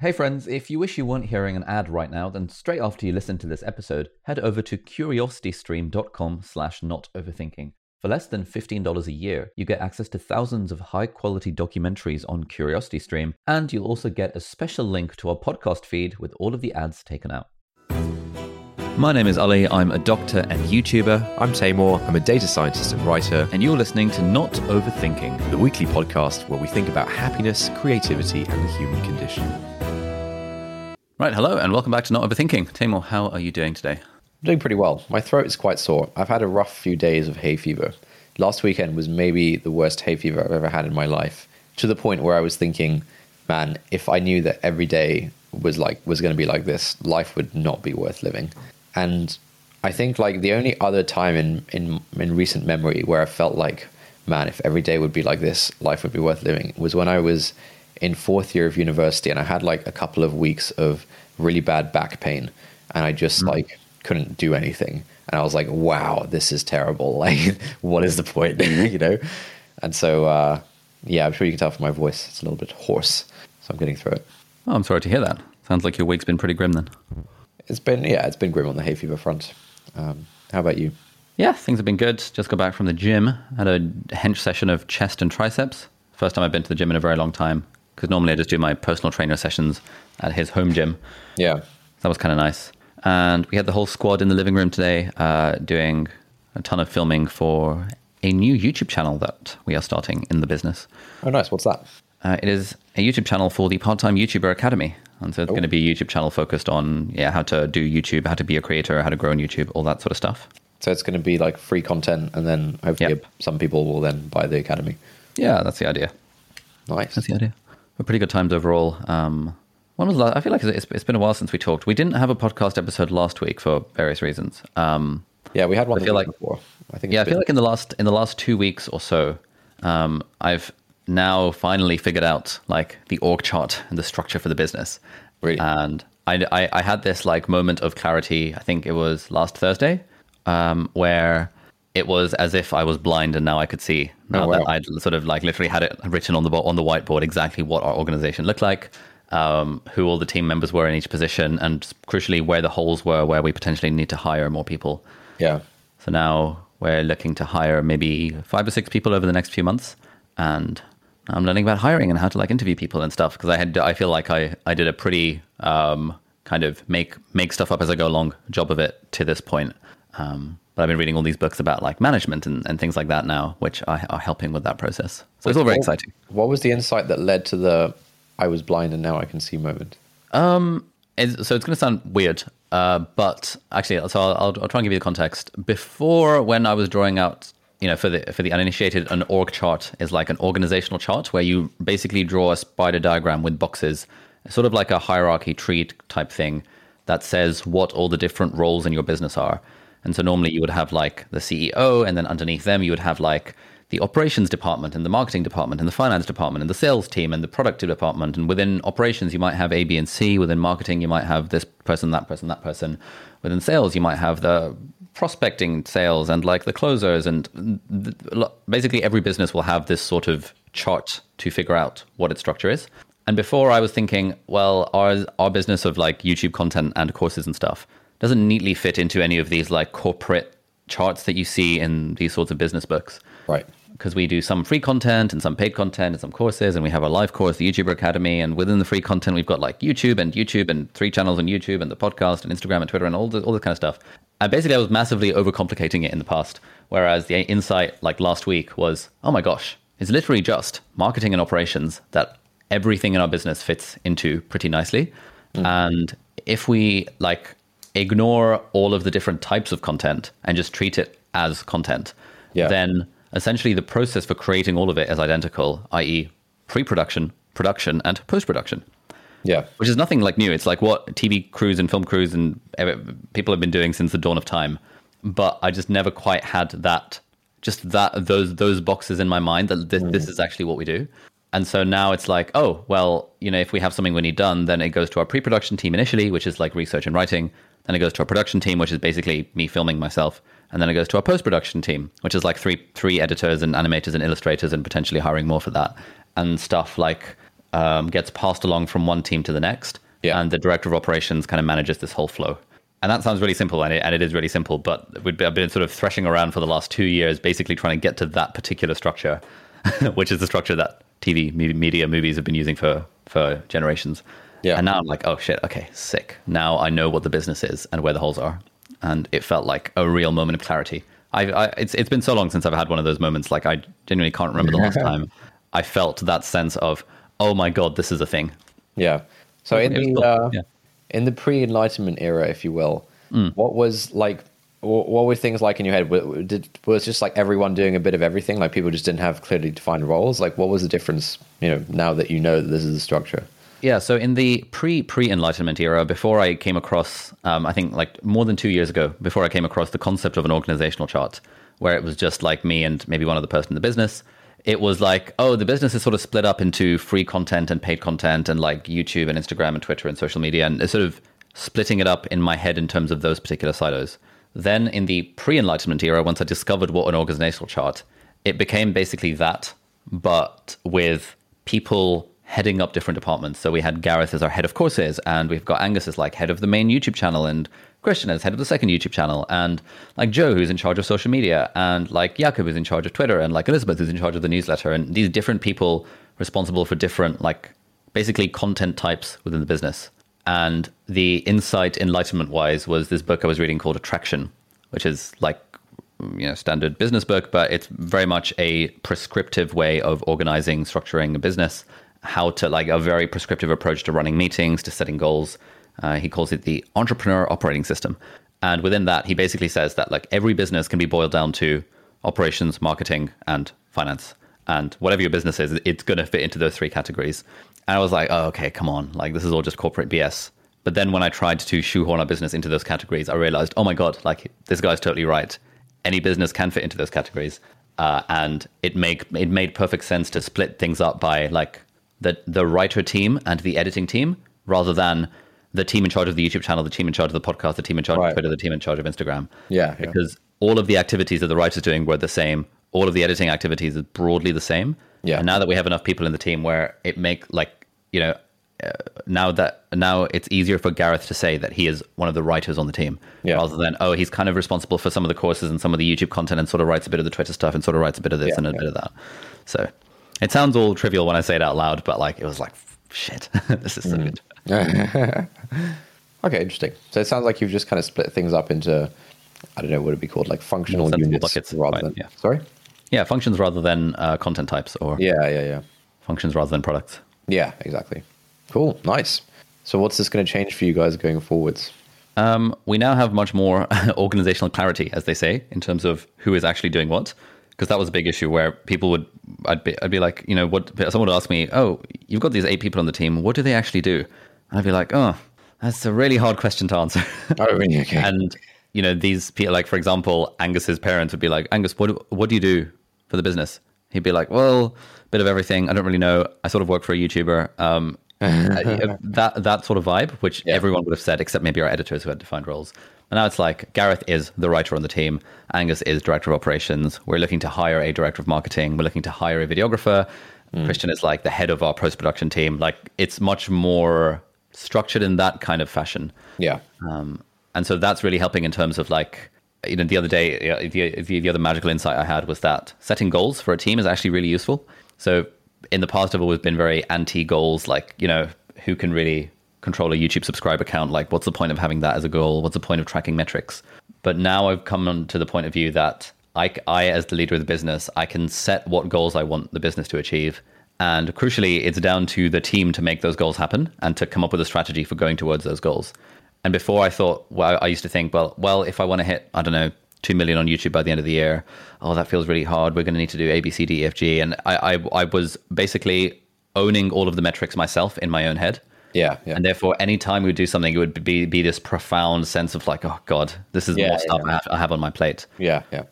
Hey friends, if you wish you weren't hearing an ad right now, then straight after you listen to this episode, head over to curiositystream.com slash not overthinking. For less than $15 a year, you get access to thousands of high quality documentaries on CuriosityStream, and you'll also get a special link to our podcast feed with all of the ads taken out. My name is Ali, I'm a doctor and YouTuber, I'm Taimur. I'm a data scientist and writer. and you're listening to Not Overthinking. The weekly podcast where we think about happiness, creativity, and the human condition. Right, hello, and welcome back to Not Overthinking. Taimur, how are you doing today? I'm doing pretty well. My throat is quite sore. I've had a rough few days of hay fever. Last weekend was maybe the worst hay fever I've ever had in my life. To the point where I was thinking, man, if I knew that every day was like was going to be like this, life would not be worth living. And I think like the only other time in in in recent memory where I felt like, man, if every day would be like this, life would be worth living was when I was in fourth year of university and I had like a couple of weeks of really bad back pain and I just like couldn't do anything. And I was like, wow, this is terrible. Like, what is the point? you know? And so, uh, yeah, I'm sure you can tell from my voice, it's a little bit hoarse. So I'm getting through it. Oh, I'm sorry to hear that. Sounds like your week's been pretty grim then. It's been, yeah, it's been grim on the hay fever front. Um, how about you? Yeah, things have been good. Just got back from the gym. Had a hench session of chest and triceps. First time I've been to the gym in a very long time. Because normally I just do my personal trainer sessions at his home gym. Yeah. That was kind of nice. And we had the whole squad in the living room today uh, doing a ton of filming for a new YouTube channel that we are starting in the business. Oh, nice. What's that? Uh, it is a YouTube channel for the Part Time YouTuber Academy. And so it's going to be a YouTube channel focused on yeah how to do YouTube, how to be a creator, how to grow on YouTube, all that sort of stuff. So it's going to be like free content, and then hopefully Yep. some people will then buy the academy. Yeah, that's the idea. Nice. That's the idea. But pretty good times overall. Um, when was last, I feel like it's, it's been a while since we talked. We didn't have a podcast episode last week for various reasons. Um, Yeah, we had one I feel like- before. I think. yeah, I feel like in the last in the last two weeks or so, um, I've now finally figured out like the org chart and the structure for the business. Really? And I, I, I had this like moment of clarity. I think it was last Thursday, um, where it was as if I was blind and now I could see. Now Oh, wow. that I'd sort of like literally had it written on the on the whiteboard exactly what our organization looked like, um, who all the team members were in each position, and crucially where the holes were, where we potentially need to hire more people. yeah. So now we're looking to hire maybe five or six people over the next few months, and I'm learning about hiring and how to like interview people and stuff because I had I feel like I I did a pretty um, kind of make make stuff up as I go along job of it to this point. Um, but I've been reading all these books about like management and, and things like that now, which are, are helping with that process. So it's all very What- exciting. What was the insight that led to the "I was blind and now I can see" moment? It's, so it's going to sound weird, uh, but actually, so I'll, I'll, I'll try and give you the context. Before, when I was drawing out, you know, for the for the uninitiated, an org chart is like an organizational chart where you basically draw a spider diagram with boxes, sort of like a hierarchy tree type thing that says what all the different roles in your business are. And so normally you would have like the CEO, and then underneath them you would have like the operations department and the marketing department and the finance department and the sales team and the product department. And within operations, you might have A, B, and C. Within marketing, you might have this person, that person, that person. Within sales, you might have the prospecting sales and like the closers. And basically, every business will have this sort of chart to figure out what its structure is. And before I was thinking, well, our, our business of like YouTube content and courses and stuff doesn't neatly fit into any of these like corporate charts that you see in these sorts of business books. Right. because we do some free content and some paid content and some courses and we have a live course the youtuber academy and within the free content we've got like youtube and youtube and three channels on youtube and the podcast and instagram and twitter and all, the, all this kind of stuff. And basically i was massively overcomplicating it in the past whereas the insight like last week was oh my gosh it's literally just marketing and operations that everything in our business fits into pretty nicely. Mm. And if we like ignore all of the different types of content and just treat it as content Yeah. then essentially the process for creating all of it is identical, i.e., pre production, production, and post production, Yeah. which is nothing like new. It's like what TV crews and film crews and people have been doing since the dawn of time. But I just never quite had that, just that, those, those boxes in my mind that this, this mm. is actually what we do. And so now it's like, oh, well, you know, if we have something we need done, then it goes to our pre production team initially, which is like research and writing. Then it goes to our production team, which is basically me filming myself. And then it goes to our post production team, which is like three three editors and animators and illustrators and potentially hiring more for that. And stuff like um, gets passed along from one team to the next, Yeah. and the director of operations kind of manages this whole flow. And that sounds really simple, and it, and it is really simple. But we've been, I've been sort of threshing around for the last two years, basically trying to get to that particular structure, which is the structure that TV media movies have been using for for generations. Yeah. And now I'm like, oh shit, okay, sick. Now I know what the business is and where the holes are, and it felt like a real moment of clarity. I, I it's it's been so long since I've had one of those moments. Like I genuinely can't remember the last time I felt that sense of, oh my god, this is a thing. Yeah. So in the cool, uh, yeah. in the pre-enlightenment era, if you will, Mm. what was like? What were things like in your head? Did was just like everyone doing a bit of everything? Like people just didn't have clearly defined roles. Like what was the difference? You know, now that you know that this is the structure. Yeah, so in the pre pre Enlightenment era, before I came across, um, I think like more than two years ago, before I came across the concept of an organizational chart, where it was just like me and maybe one other person in the business. It was like, oh, the business is sort of split up into free content and paid content, and like YouTube and Instagram and Twitter and social media, and sort of splitting it up in my head in terms of those particular silos. Then in the pre Enlightenment era, once I discovered what an organizational chart, it became basically that, but with people heading up different departments. So we had Gareth as our head of courses, and we've got Angus as like head of the main YouTube channel, and Christian as head of the second YouTube channel, and like Joe who's in charge of social media, and like Jakob who's in charge of Twitter, and like Elizabeth who's in charge of the newsletter, and these different people responsible for different like basically content types within the business. And the insight, enlightenment wise, was this book I was reading called Attraction, which is like you know standard business book, but it's very much a prescriptive way of organizing, structuring a business. How to like a very prescriptive approach to running meetings, to setting goals. Uh, he calls it the entrepreneur operating system, and within that, he basically says that like every business can be boiled down to operations, marketing, and finance. And whatever your business is, it's going to fit into those three categories. And I was like, oh, okay, come on, like this is all just corporate BS. But then when I tried to shoehorn our business into those categories, I realized, oh my god, like this guy's totally right any business can fit into those categories, uh, and it make it made perfect sense to split things up by like the the writer team and the editing team rather than the team in charge of the YouTube channel, the team in charge of the podcast, the team in charge Right. of Twitter, the team in charge of Instagram. Yeah, yeah. because all of the activities that the writer's doing were the same. All of the editing activities is broadly the same. Yeah. And now that we have enough people in the team where it make like you know uh, now that now it's easier for Gareth to say that he is one of the writers on the team Yeah. rather than oh he's kind of responsible for some of the courses and some of the YouTube content and sort of writes a bit of the Twitter stuff and sort of writes a bit of this Yeah, and a yeah. bit of that. So it sounds all trivial when I say it out loud, but like it was like shit, this is so Mm. good. Okay, interesting. So it sounds like you've just kind of split things up into I don't know what it'd be called, like functional units buckets, rather right, than yeah. sorry. Yeah, functions rather than uh, content types or Yeah, yeah, yeah. functions rather than products. Yeah, exactly. Cool, nice. So what's this going to change for you guys going forwards? Um, we now have much more organizational clarity, as they say, in terms of who is actually doing what. Because that was a big issue where people would, I'd be, I'd be like, you know, what? Someone would ask me, "Oh, you've got these eight people on the team. What do they actually do?" And I'd be like, "Oh, that's a really hard question to answer." Oh, really? Okay. and you know, these people, like for example, Angus's parents would be like, "Angus, what do, what do you do for the business?" He'd be like, "Well, bit of everything. I don't really know. I sort of work for a YouTuber." Um, uh, that that sort of vibe, which Yeah. everyone would have said, except maybe our editors who had defined roles. And now it's like Gareth is the writer on the team, Angus is director of operations. We're looking to hire a director of marketing. We're looking to hire a videographer. Christian is like the head of our post production team. Like it's much more structured in that kind of fashion. yeah. Um, and so that's really helping in terms of like, you know, the other day, the, the, the other magical insight I had was that setting goals for a team is actually really useful. So in the past, I've always been very anti goals, like, you know, who can really control a YouTube subscriber count? Like, what's the point of having that as a goal? What's the point of tracking metrics? But now I've come to the point of view that I, I, as the leader of the business, I can set what goals I want the business to achieve. And crucially, it's down to the team to make those goals happen and to come up with a strategy for going towards those goals. And before I thought, well, I used to think, well, well, if I want to hit, I don't know, two million on YouTube by the end of the year, oh, that feels really hard. We're going to need to do A, B, C, D, E, F, G, and I, I, I was basically owning all of the metrics myself in my own head. Yeah, yeah. And therefore, anytime we would do something, it would be be this profound sense of like, oh God, this is Yeah, more stuff yeah. I, have, I have on my plate. yeah, yeah.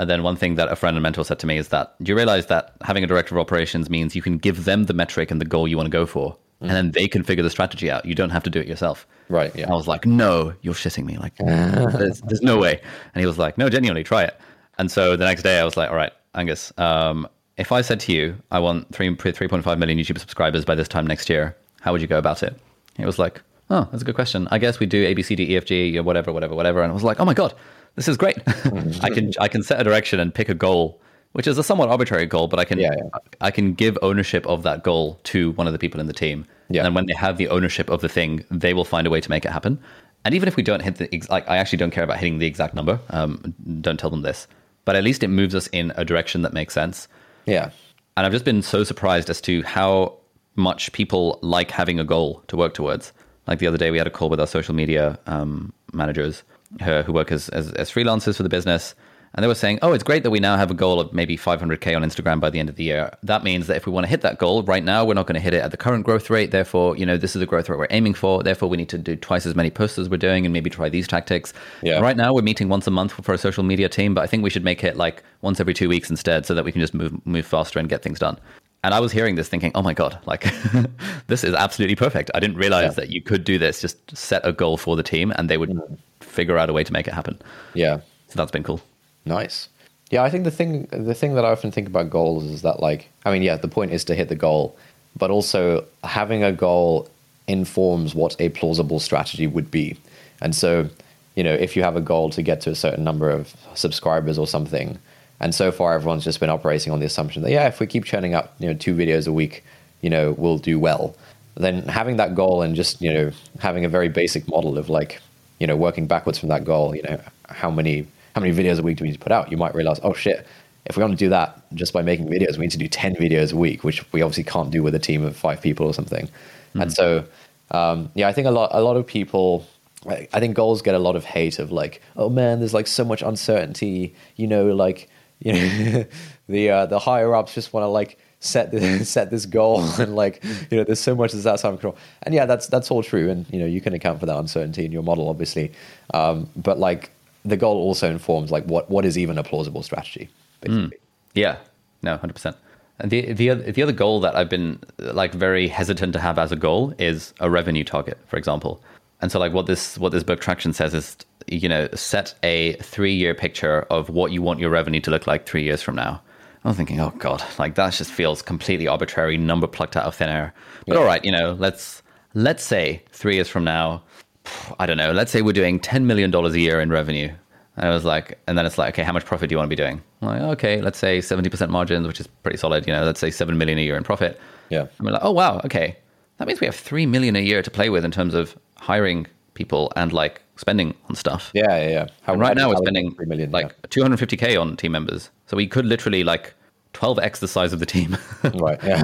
And then one thing that a friend and mentor said to me is that do you realize that having a director of operations means you can give them the metric and the goal you want to go for, and then they can figure the strategy out. You don't have to do it yourself. Right, yeah. I was like, no, you're shitting me. Like, there's, there's no way. And he was like, no, genuinely, try it. And so the next day I was like, all right, Angus, um, if I said to you, I want 3, 3.5 million YouTube subscribers by this time next year, how would you go about it? It was like, oh, that's a good question. I guess we do A, B, C, D, E, F, G, or whatever, whatever, whatever. And I was like, oh my God, this is great. I can I can set a direction and pick a goal, which is a somewhat arbitrary goal, but I can Yeah, yeah. I can give ownership of that goal to one of the people in the team. Yeah. And when they have the ownership of the thing, they will find a way to make it happen. And even if we don't hit the ex- like, I actually don't care about hitting the exact number. Um, don't tell them this, but at least it moves us in a direction that makes sense. Yeah. And I've just been so surprised as to how much people like having a goal to work towards. Like the other day, we had a call with our social media um, managers who, who work as, as, as freelancers for the business. And they were saying, oh, it's great that we now have a goal of maybe 500K on Instagram by the end of the year. That means that if we want to hit that goal right now, we're not going to hit it at the current growth rate. Therefore, you know, this is the growth rate we're aiming for. Therefore, we need to do twice as many posts as we're doing and maybe try these tactics. Yeah. Right now, we're meeting once a month for a social media team, but I think we should make it like once every two weeks instead so that we can just move, move faster and get things done. And I was hearing this thinking, oh my God, like this is absolutely perfect. I didn't realize Yeah. that you could do this, just set a goal for the team and they would mm. figure out a way to make it happen. Yeah. So that's been cool. Nice. Yeah, I think the thing the thing that I often think about goals is that like I mean, yeah, the point is to hit the goal, but also having a goal informs what a plausible strategy would be. And so, you know, if you have a goal to get to a certain number of subscribers or something, and so far everyone's just been operating on the assumption that yeah, if we keep churning out, you know, two videos a week, you know, we'll do well. Then having that goal and just, you know, having a very basic model of like, you know, working backwards from that goal, you know, how many how many videos a week do we need to put out? You might realize, oh shit, if we want to do that just by making videos, we need to do 10 videos a week, which we obviously can't do with a team of five people or something. And so, um, yeah, I think a lot, a lot of people, I I think goals get a lot of hate of like, oh man, there's like so much uncertainty, you know, like, you know, the, uh, the higher ups just want to like set this, set this goal and like, you know, there's so much that's outside of control. And yeah, that's, that's all true. And, you know, you can account for that uncertainty in your model, obviously. Um, but like, the goal also informs like what, what is even a plausible strategy, basically. Yeah, no, hundred percent. And the the the other goal that I've been like very hesitant to have as a goal is a revenue target, for example. And so like what this what this book traction says is you know set a three year picture of what you want your revenue to look like three years from now. I was thinking, oh god, like that just feels completely arbitrary, number plucked out of thin air. But Yeah. all right, you know, let's let's say three years from now, I don't know, let's say we're doing $10 million a year in revenue. And I was like, and then it's like, okay, how much profit do you want to be doing? I'm like, okay, let's say 70% margins, which is pretty solid. You know, let's say 7 million a year in profit. Yeah. And we're like, oh, wow, okay. That means we have 3 million a year to play with in terms of hiring people and like spending on stuff. Yeah, yeah, yeah. How, And right now we're spending three million. like 250K on team members. So we could literally like 12x the size of the team. right. Yeah.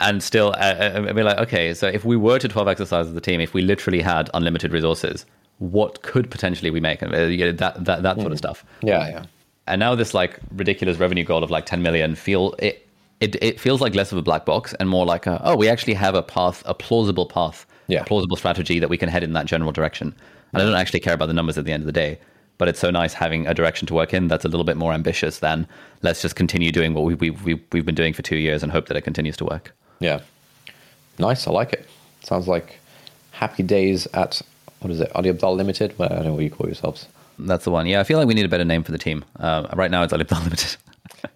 and still uh, uh, I'd be like, okay, so if we were to 12x the size of the team, if we literally had unlimited resources, what could potentially we make? Uh, you know, that that that sort of stuff. yeah, yeah. And now this like ridiculous revenue goal of like 10 million feel it it, it feels like less of a black box and more like a, oh, we actually have a path, a plausible path, Yeah. a plausible strategy that we can head in that general direction. And I don't actually care about the numbers at the end of the day, but it's so nice having a direction to work in that's a little bit more ambitious than let's just continue doing what we, we, we, we've been doing for two years and hope that it continues to work. Yeah. Nice. I like it. Sounds like happy days at what is it? Ali Abdaal Limited. Well, I don't know what you call yourselves. That's the one. Yeah, I feel like we need a better name for the team. Uh, right now, it's Alibaba Limited.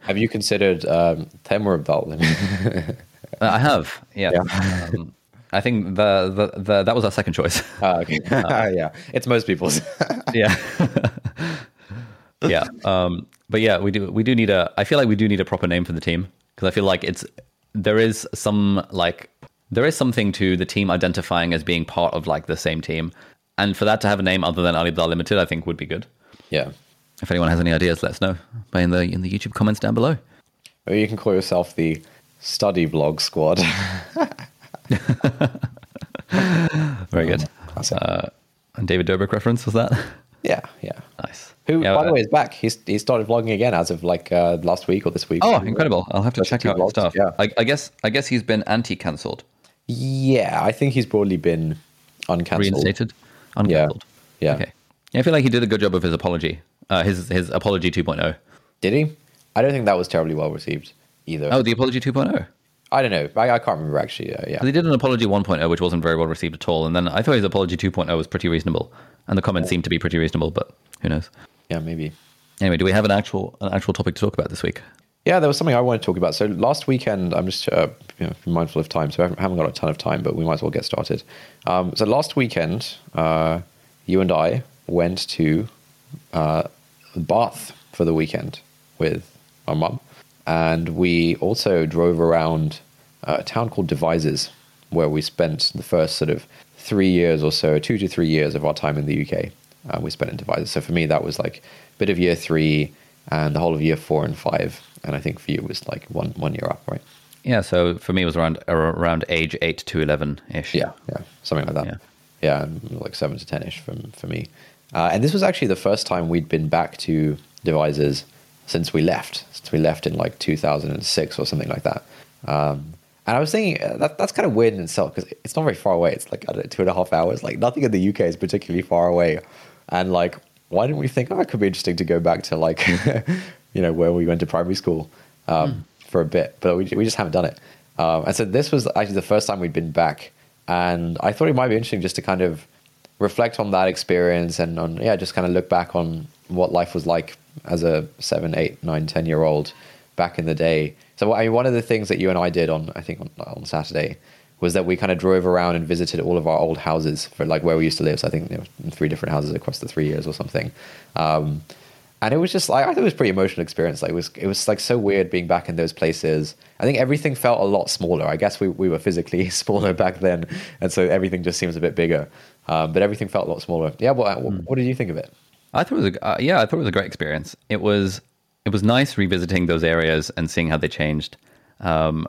Have you considered um, Taimur Abdaal Limited? Uh, I have. Yeah. Yeah. Um, I think the, the the that was our second choice. Ah, okay. yeah, it's most people's. yeah. yeah. Um, but yeah, we do we do need a. I feel like we do need a proper name for the team because I feel like it's there is some like there is something to the team identifying as being part of like the same team, and for that to have a name other than Alibaba Limited, I think would be good. yeah. If anyone has any ideas, let us know by in the in the YouTube comments down below. Or you can call yourself the Study Vlog Squad. Very good. Classic. Uh, and David Dobrik reference was that? yeah, yeah. nice. Who, Yeah, by uh, the way, is back. He's he started vlogging again as of like uh, last week or this week. Oh, incredible! I'll have to check out his vlogs, stuff. yeah. I, I guess I guess he's been anti-cancelled, Yeah, I think he's broadly been uncancelled. reinstated, uncancelled. Yeah. Okay. Yeah, I feel like he did a good job of his apology. Uh, his his apology 2.0. Did he? I don't think that was terribly well received either. Oh, the apology 2.0. I don't know. I, I can't remember actually. Uh, yeah. He did an apology 1.0, which wasn't very well received at all. And then I thought his apology 2.0 was pretty reasonable, and the comments seemed to be pretty reasonable. But who knows? Yeah, maybe. Anyway, do we have an actual an actual topic to talk about this week? Yeah, there was something I wanted to talk about. So last weekend, I'm just uh, you know, mindful of time, so I haven't got a ton of time, but we might as well get started. Um, so last weekend, uh, you and I went to uh, Bath for the weekend with my mum, and we also drove around a town called Devizes, where we spent the first sort of three years or so, two to three years of our time in the UK. Uh, we spent in Devizes. So for me, that was like a bit of year three and the whole of year four and five. And I think for you it was like one one year up, right? Yeah. So for me, it was around around age eight to eleven ish. Yeah, yeah, something like that. Yeah, yeah like seven to ten ish for for me. Uh, and this was actually the first time we'd been back to Devizes since we left. Since we left in like 2006 or something like that. Um, and I was thinking uh, that that's kind of weird in itself because it's not very far away. It's like know, two and a half hours. Like nothing in the UK is particularly far away. And like, why didn't we think, oh, it could be interesting to go back to like, you know, where we went to primary school um, mm. for a bit? But we we just haven't done it. Um, and so this was actually the first time we'd been back, and I thought it might be interesting just to kind of reflect on that experience and on yeah, just kind of look back on what life was like as a seven, eight, nine, ten year old back in the day so I mean, one of the things that you and I did on I think on, on Saturday was that we kind of drove around and visited all of our old houses for like where we used to live. So I think you know, three different houses across the three years or something. Um, and it was just like I thought it was pretty emotional experience. Like it was it was like so weird being back in those places. I think everything felt a lot smaller. I guess we, we were physically smaller back then, and so everything just seems a bit bigger. Um, but everything felt a lot smaller. Yeah. What, mm. what did you think of it? I thought it was a, uh, yeah. I thought it was a great experience. It was it was nice revisiting those areas and seeing how they changed. Um,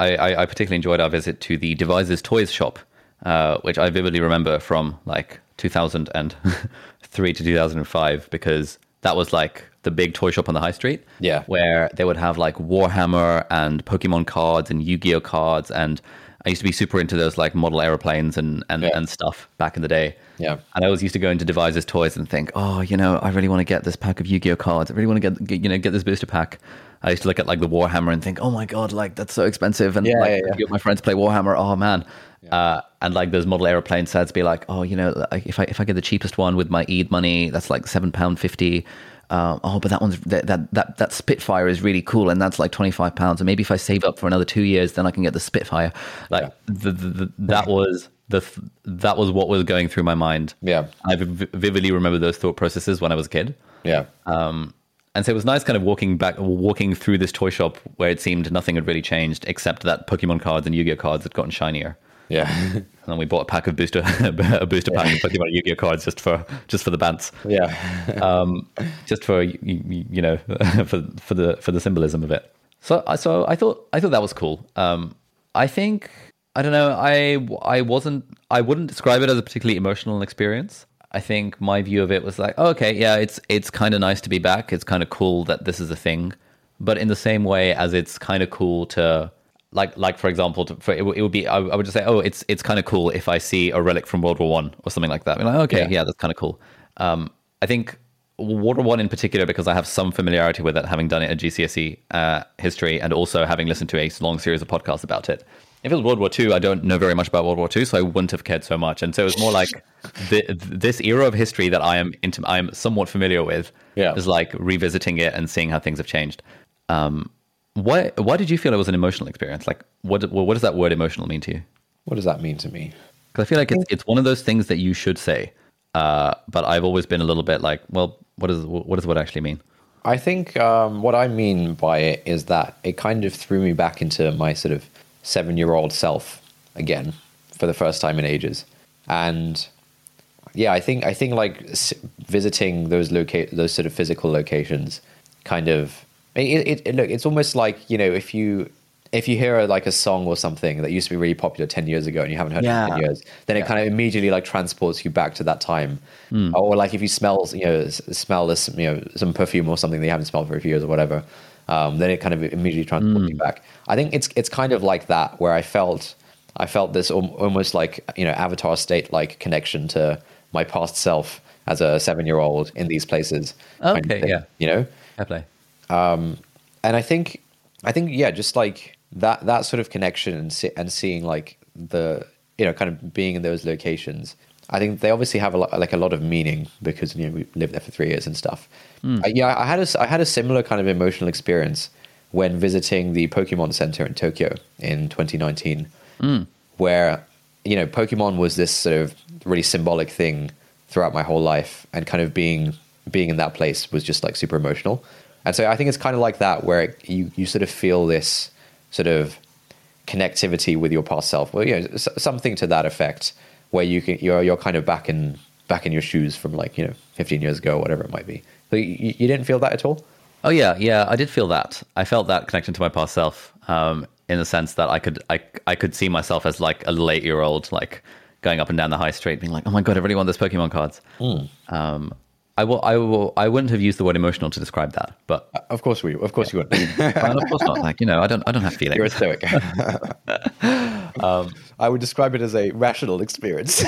I, I, I, particularly enjoyed our visit to the Devizes Toys shop, uh, which I vividly remember from like 2003 to 2005 because that was like the big toy shop on the high street. Yeah. Where they would have like Warhammer and Pokemon cards and Yu Gi Oh cards. And I used to be super into those like model aeroplanes and, and, yeah. and stuff back in the day. Yeah. And I always used to go into Devizes Toys and think, oh, you know, I really want to get this pack of Yu-Gi-Oh cards. I really want to get, get, you know, get this booster pack. I used to look at like the Warhammer and think, oh my god, like that's so expensive. And yeah, like, yeah, yeah. my friends play Warhammer. Oh man. Uh, and like those model aeroplane sets, be like, oh, you know, if I if I get the cheapest one with my Eid money, that's like seven pound fifty. Uh, oh, but that one's that, that that that Spitfire is really cool, and that's like twenty five pounds. And maybe if I save up for another two years, then I can get the Spitfire. Like yeah. the, the, the, that was the that was what was going through my mind. Yeah, I vividly remember those thought processes when I was a kid. Yeah. Um, and so it was nice kind of walking back, walking through this toy shop where it seemed nothing had really changed except that Pokemon cards and Yu-Gi-Oh cards had gotten shinier. Yeah. and then we bought a pack of booster, a booster pack of Pokemon Yu-Gi-Oh cards just for just for the bants. Yeah. um, just for you, you know for for the for the symbolism of it. So so I thought I thought that was cool. Um, I think I don't know. I I wasn't. I wouldn't describe it as a particularly emotional experience. I think my view of it was like, oh, okay, yeah, it's it's kind of nice to be back. It's kind of cool that this is a thing, but in the same way as it's kind of cool to like like for example, to, for, it, it, would be I, I, would just say, oh, it's it's kind of cool if I see a relic from World War One or something like that. I'm like, okay, yeah, yeah that's kind of cool. Um, I think World War One in particular because I have some familiarity with it, having done it at GCSE uh, history and also having listened to a long series of podcasts about it if it was World War II, I don't know very much about World War II, so I wouldn't have cared so much. And so it was more like the, this era of history that I am into, I am somewhat familiar with. Yeah. is like revisiting it and seeing how things have changed. Um, why why did you feel it was an emotional experience? Like, what what does that word emotional mean to you? What does that mean to me? Because I feel like it's it's one of those things that you should say, uh, but I've always been a little bit like, well, what does what does what actually mean? I think um, what I mean by it is that it kind of threw me back into my sort of seven year old self again for the first time in ages. And yeah, I think I think like visiting those locate those sort of physical locations, kind of it, it, it, look. It's almost like you know if you if you hear a, like a song or something that used to be really popular 10 years ago and you haven't heard yeah. it in 10 years then yeah. it kind of immediately like transports you back to that time mm. or like if you smell you know smell this you know some perfume or something that you haven't smelled for a few years or whatever um, then it kind of immediately transports mm. you back. I think it's it's kind of like that where I felt I felt this almost like you know avatar state like connection to my past self as a seven year old in these places. Okay, kind of yeah, you know, I play. Um, and I think I think yeah, just like that that sort of connection and see, and seeing like the you know kind of being in those locations I think they obviously have a lot, like a lot of meaning because you know we lived there for three years and stuff. Mm. Uh, yeah, I had a I had a similar kind of emotional experience when visiting the Pokemon Center in Tokyo in 2019, where you know Pokemon was this sort of really symbolic thing throughout my whole life, and kind of being being in that place was just like super emotional. And so I think it's kind of like that, where you you sort of feel this sort of connectivity with your past self. Well, you know, something to that effect, where you can you're you're kind of back in back in your shoes from like you know 15 years ago, whatever it might be. So you, you didn't feel that at all? Oh yeah, yeah, I did feel that. I felt that connection to my past self, um, in the sense that I could, I, I could see myself as like a late year old, like going up and down the high street, being like, "Oh my god, I really want those Pokemon cards." Um, I will, I will, I wouldn't have used the word emotional to describe that, but Of course we, of course you would. well, of course not. Like you know, I don't, I don't have feelings. You're a stoic. um, I would describe it as a rational experience.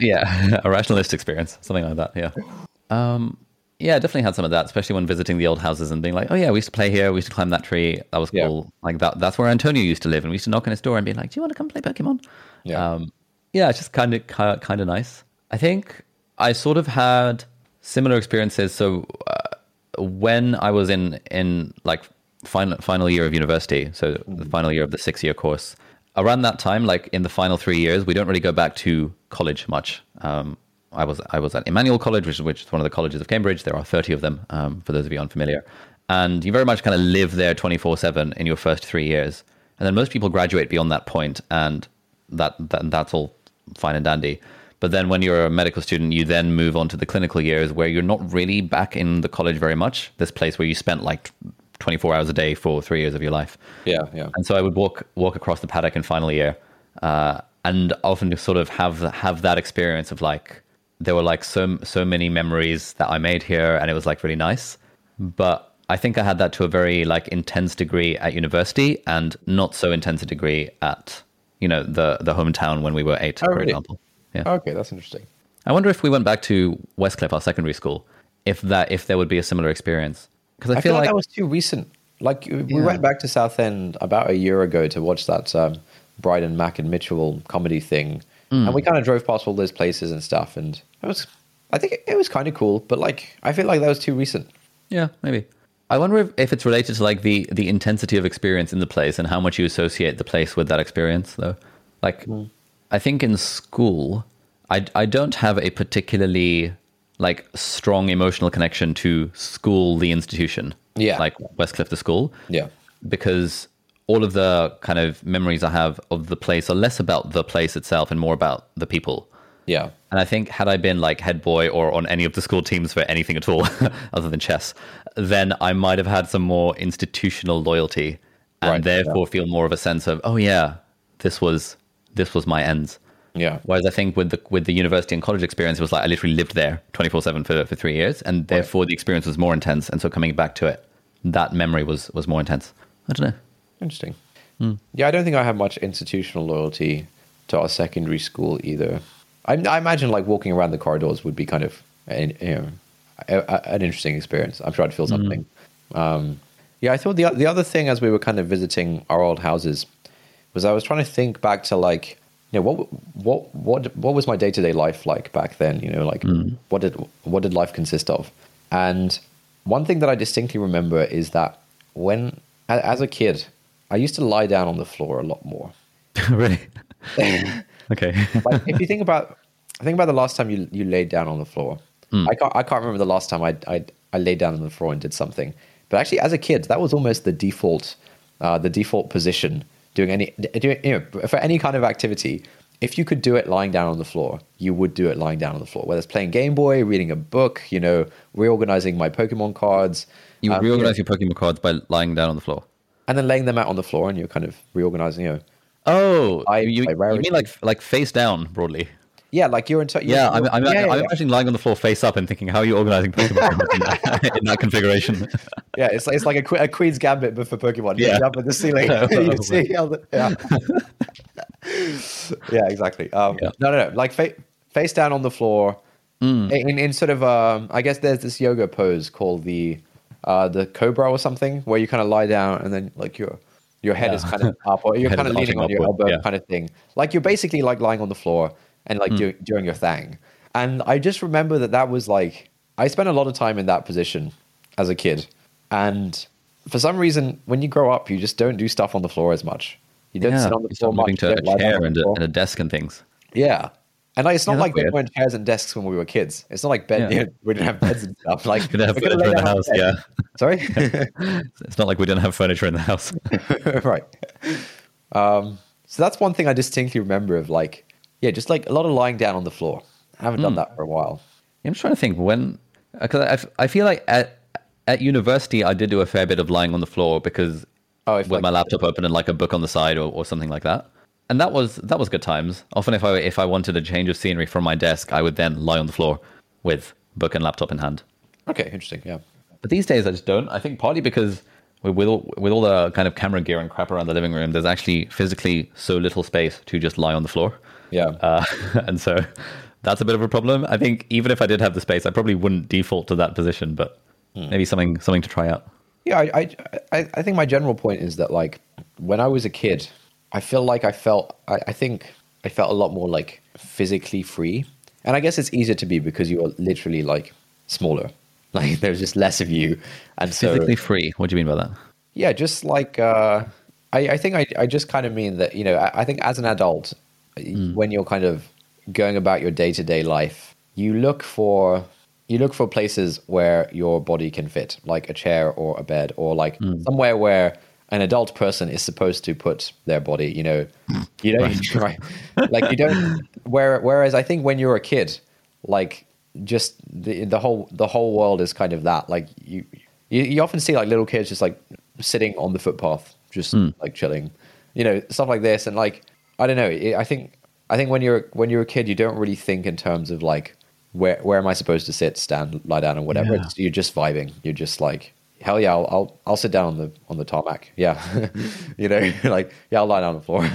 yeah, a rationalist experience, something like that. Yeah. Um, yeah, definitely had some of that, especially when visiting the old houses and being like, "Oh yeah, we used to play here. We used to climb that tree. That was Yeah. cool." Like that. That's where Antonio used to live, and we used to knock on his door and be like, "Do you want to come play Pokemon?" Yeah. Um, yeah, it's just kind of kind of nice. I think I sort of had similar experiences. So uh, when I was in in like final final year of university, so the final year of the six year course, around that time, like in the final three years, we don't really go back to college much. Um, I was I was at Emmanuel College, which is which is one of the colleges of Cambridge. There are thirty of them, um, for those of you unfamiliar, and you very much kind of live there twenty four seven in your first three years, and then most people graduate beyond that point, and that, that that's all fine and dandy. But then when you're a medical student, you then move on to the clinical years where you're not really back in the college very much. This place where you spent like 24 hours a day for three years of your life. yeah, yeah. And so I would walk walk across the paddock in final year, uh, and often just sort of have have that experience of like there were like so so many memories that I made here, and it was like really nice. But I think I had that to a very like intense degree at university, and not so intense a degree at you know the the hometown when we were eight, Oh, for really? example. Yeah. Okay, that's interesting. I wonder if we went back to Westcliff, our secondary school, if that if there would be a similar experience. Because I, I feel, like, that was too recent. Like we Yeah. went back to Southend about a year ago to watch that um, Bryden Mack and Mitchell comedy thing, Hmm. and we kind of drove past all those places and stuff, and it was. I think it, it was kind of cool, but like I feel like that was too recent. Yeah, maybe. I wonder if, if it's related to like the the intensity of experience in the place and how much you associate the place with that experience though. Like I think in school I I don't have a particularly like strong emotional connection to school the institution. Yeah. Like Westcliff the school. Yeah, Because all of the kind of memories I have of the place are less about the place itself and more about the people. yeah, And I think had I been like head boy or on any of the school teams for anything at all other than chess, then I might have had some more institutional loyalty and Right, therefore yeah. feel more of a sense of, oh yeah, this was this was my ends. yeah, Whereas I think with the with the university and college experience, it was like I literally lived there twenty four seven for for three years, and therefore the experience was more intense. And so coming back to it, that memory was was more intense. I don't know. interesting. Yeah, I don't think I have much institutional loyalty to our secondary school either. I, I imagine like walking around the corridors would be kind of an, you know, a, a- an interesting experience. I'm sure I'd feel something. Um, yeah, I thought the the other thing as we were kind of visiting our old houses was I was trying to think back to like you know what what what what was my day to day life like back then? You know, like what did what did life consist of? And one thing that I distinctly remember is that when as a kid, I used to lie down on the floor a lot more. really? okay. like if you think about think about the last time you you laid down on the floor. I can't I can't remember the last time I I I laid down on the floor and did something. But actually, as a kid, that was almost the default uh, the default position. Doing any doing you know for any kind of activity, if you could do it lying down on the floor, you would do it lying down on the floor. Whether it's playing Game Boy, reading a book, you know, reorganizing my Pokemon cards. You would um, reorganize your Pokemon cards by lying down on the floor. and then laying them out on the floor, and you're kind of reorganizing. You know, Oh, I- you, you mean like like face down broadly? Yeah, like you're in. T- Yeah, I'm, I'm, yeah, I'm yeah. imagining lying on the floor face up and thinking, how are you organizing Pokemon in, that, in that configuration? Yeah, it's like, it's like a, que- a Queen's Gambit, but for Pokemon. You Yeah. jump at the ceiling. you see how the, yeah. yeah, exactly. Um, Yeah. No, no, no. Like fa- face down on the floor. Mm. In, in sort of, um, I guess there's this yoga pose called the uh, the cobra or something, where you kind of lie down and then like your your head Yeah. is kind of up, or you're kind of leaning on your upward, elbow, yeah. Kind of thing. Like you're basically like lying on the floor and like do, doing your thing. And I just remember that that was like I spent a lot of time in that position as a kid, and for some reason, when you grow up, you just don't do stuff on the floor as much. You don't Yeah, sit on the you floor much. moving you to a chair and a, and a desk and things. Yeah. And like, it's not Yeah, like that's there weren't chairs and desks when we were kids. It's not like bed. Yeah. We didn't have beds and stuff. Like We didn't have furniture in the house. Yeah, Sorry. it's not like we didn't have furniture in the house. right. Um, so that's one thing I distinctly remember of like, yeah, just like a lot of lying down on the floor. I haven't Hmm. done that for a while. I'm just trying to think when, because I feel like at at university I did do a fair bit of lying on the floor because Oh, with like, my laptop open and like a book on the side or, or something like that. And that was that was good times. Often if I if I wanted a change of scenery from my desk, I would then lie on the floor with book and laptop in hand. okay, interesting. Yeah. But these days I just don't. I think partly because with with all, with all the kind of camera gear and crap around the living room, there's actually physically so little space to just lie on the floor. Yeah. Uh, and so that's a bit of a problem. I think even if I did have the space, I probably wouldn't default to that position, but maybe something something to try out. Yeah, I, I, I think my general point is that like when I was a kid, I feel like I felt I, I think I felt a lot more like physically free, and I guess it's easier to be because you are literally like smaller, like there's just less of you, and so Physically free. What do you mean by that? yeah, just like uh, I, I think I, I just kind of mean that you know I, I think as an adult, Mm. when you're kind of going about your day to day life, you look for you look for places where your body can fit, like a chair or a bed, or like mm. somewhere where an adult person is supposed to put their body. You know, you don't right. like you don't. Where, whereas I think when you're a kid, like just the the whole the whole world is kind of that. Like you you, you often see like little kids just like sitting on the footpath, just hmm. like chilling, you know, stuff like this. And like I don't know, it, I think I think when you're when you're a kid, you don't really think in terms of like where where am I supposed to sit, stand, lie down, or whatever. Yeah. It's, you're just vibing. You're just like hell yeah, I'll I'll, I'll sit down on the on the tarmac. Yeah, you know, like yeah, I'll lie down on the floor.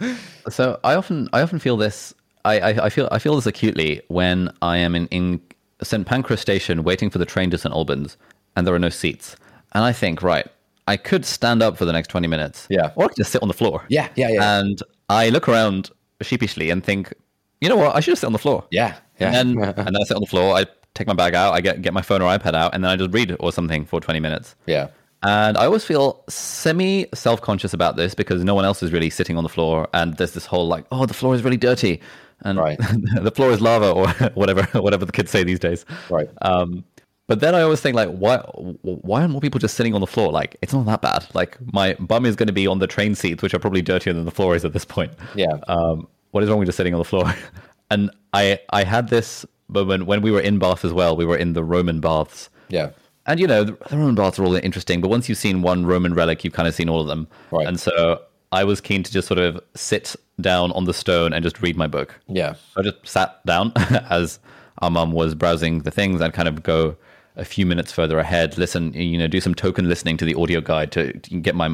So I often I often feel this I, I, I feel I feel this acutely when I am in, in St Pancras station waiting for the train to St Albans and there are no seats. And I think, right, I could stand up for the next twenty minutes. Yeah. Or I could just sit on the floor. Yeah, yeah, yeah. And I look around sheepishly and think, you know what, I should just sit on the floor. yeah, yeah. And then and then I sit on the floor, I take my bag out, I get get my phone or iPad out, and then I just read or something for twenty minutes. yeah, And I always feel semi self conscious about this because no one else is really sitting on the floor, and there's this whole like, oh, the floor is really dirty, and Right. the floor is lava or whatever, whatever the kids say these days. right. Um, but then I always think like, why, why aren't more people just sitting on the floor? Like, it's not that bad. Like, my bum is going to be on the train seats, which are probably dirtier than the floor is at this point. Yeah. Um, what is wrong with just sitting on the floor? and I, I had this moment when we were in Bath as well. We were in the Roman baths. yeah, And you know, the the Roman baths are all interesting, but once you've seen one Roman relic, you've kind of seen all of them. Right. And so I was keen to just sort of sit down on the stone and just read my book. yeah, I just sat down as our mum was browsing the things and kind of go a few minutes further ahead, listen, you know, do some token listening to the audio guide to, get my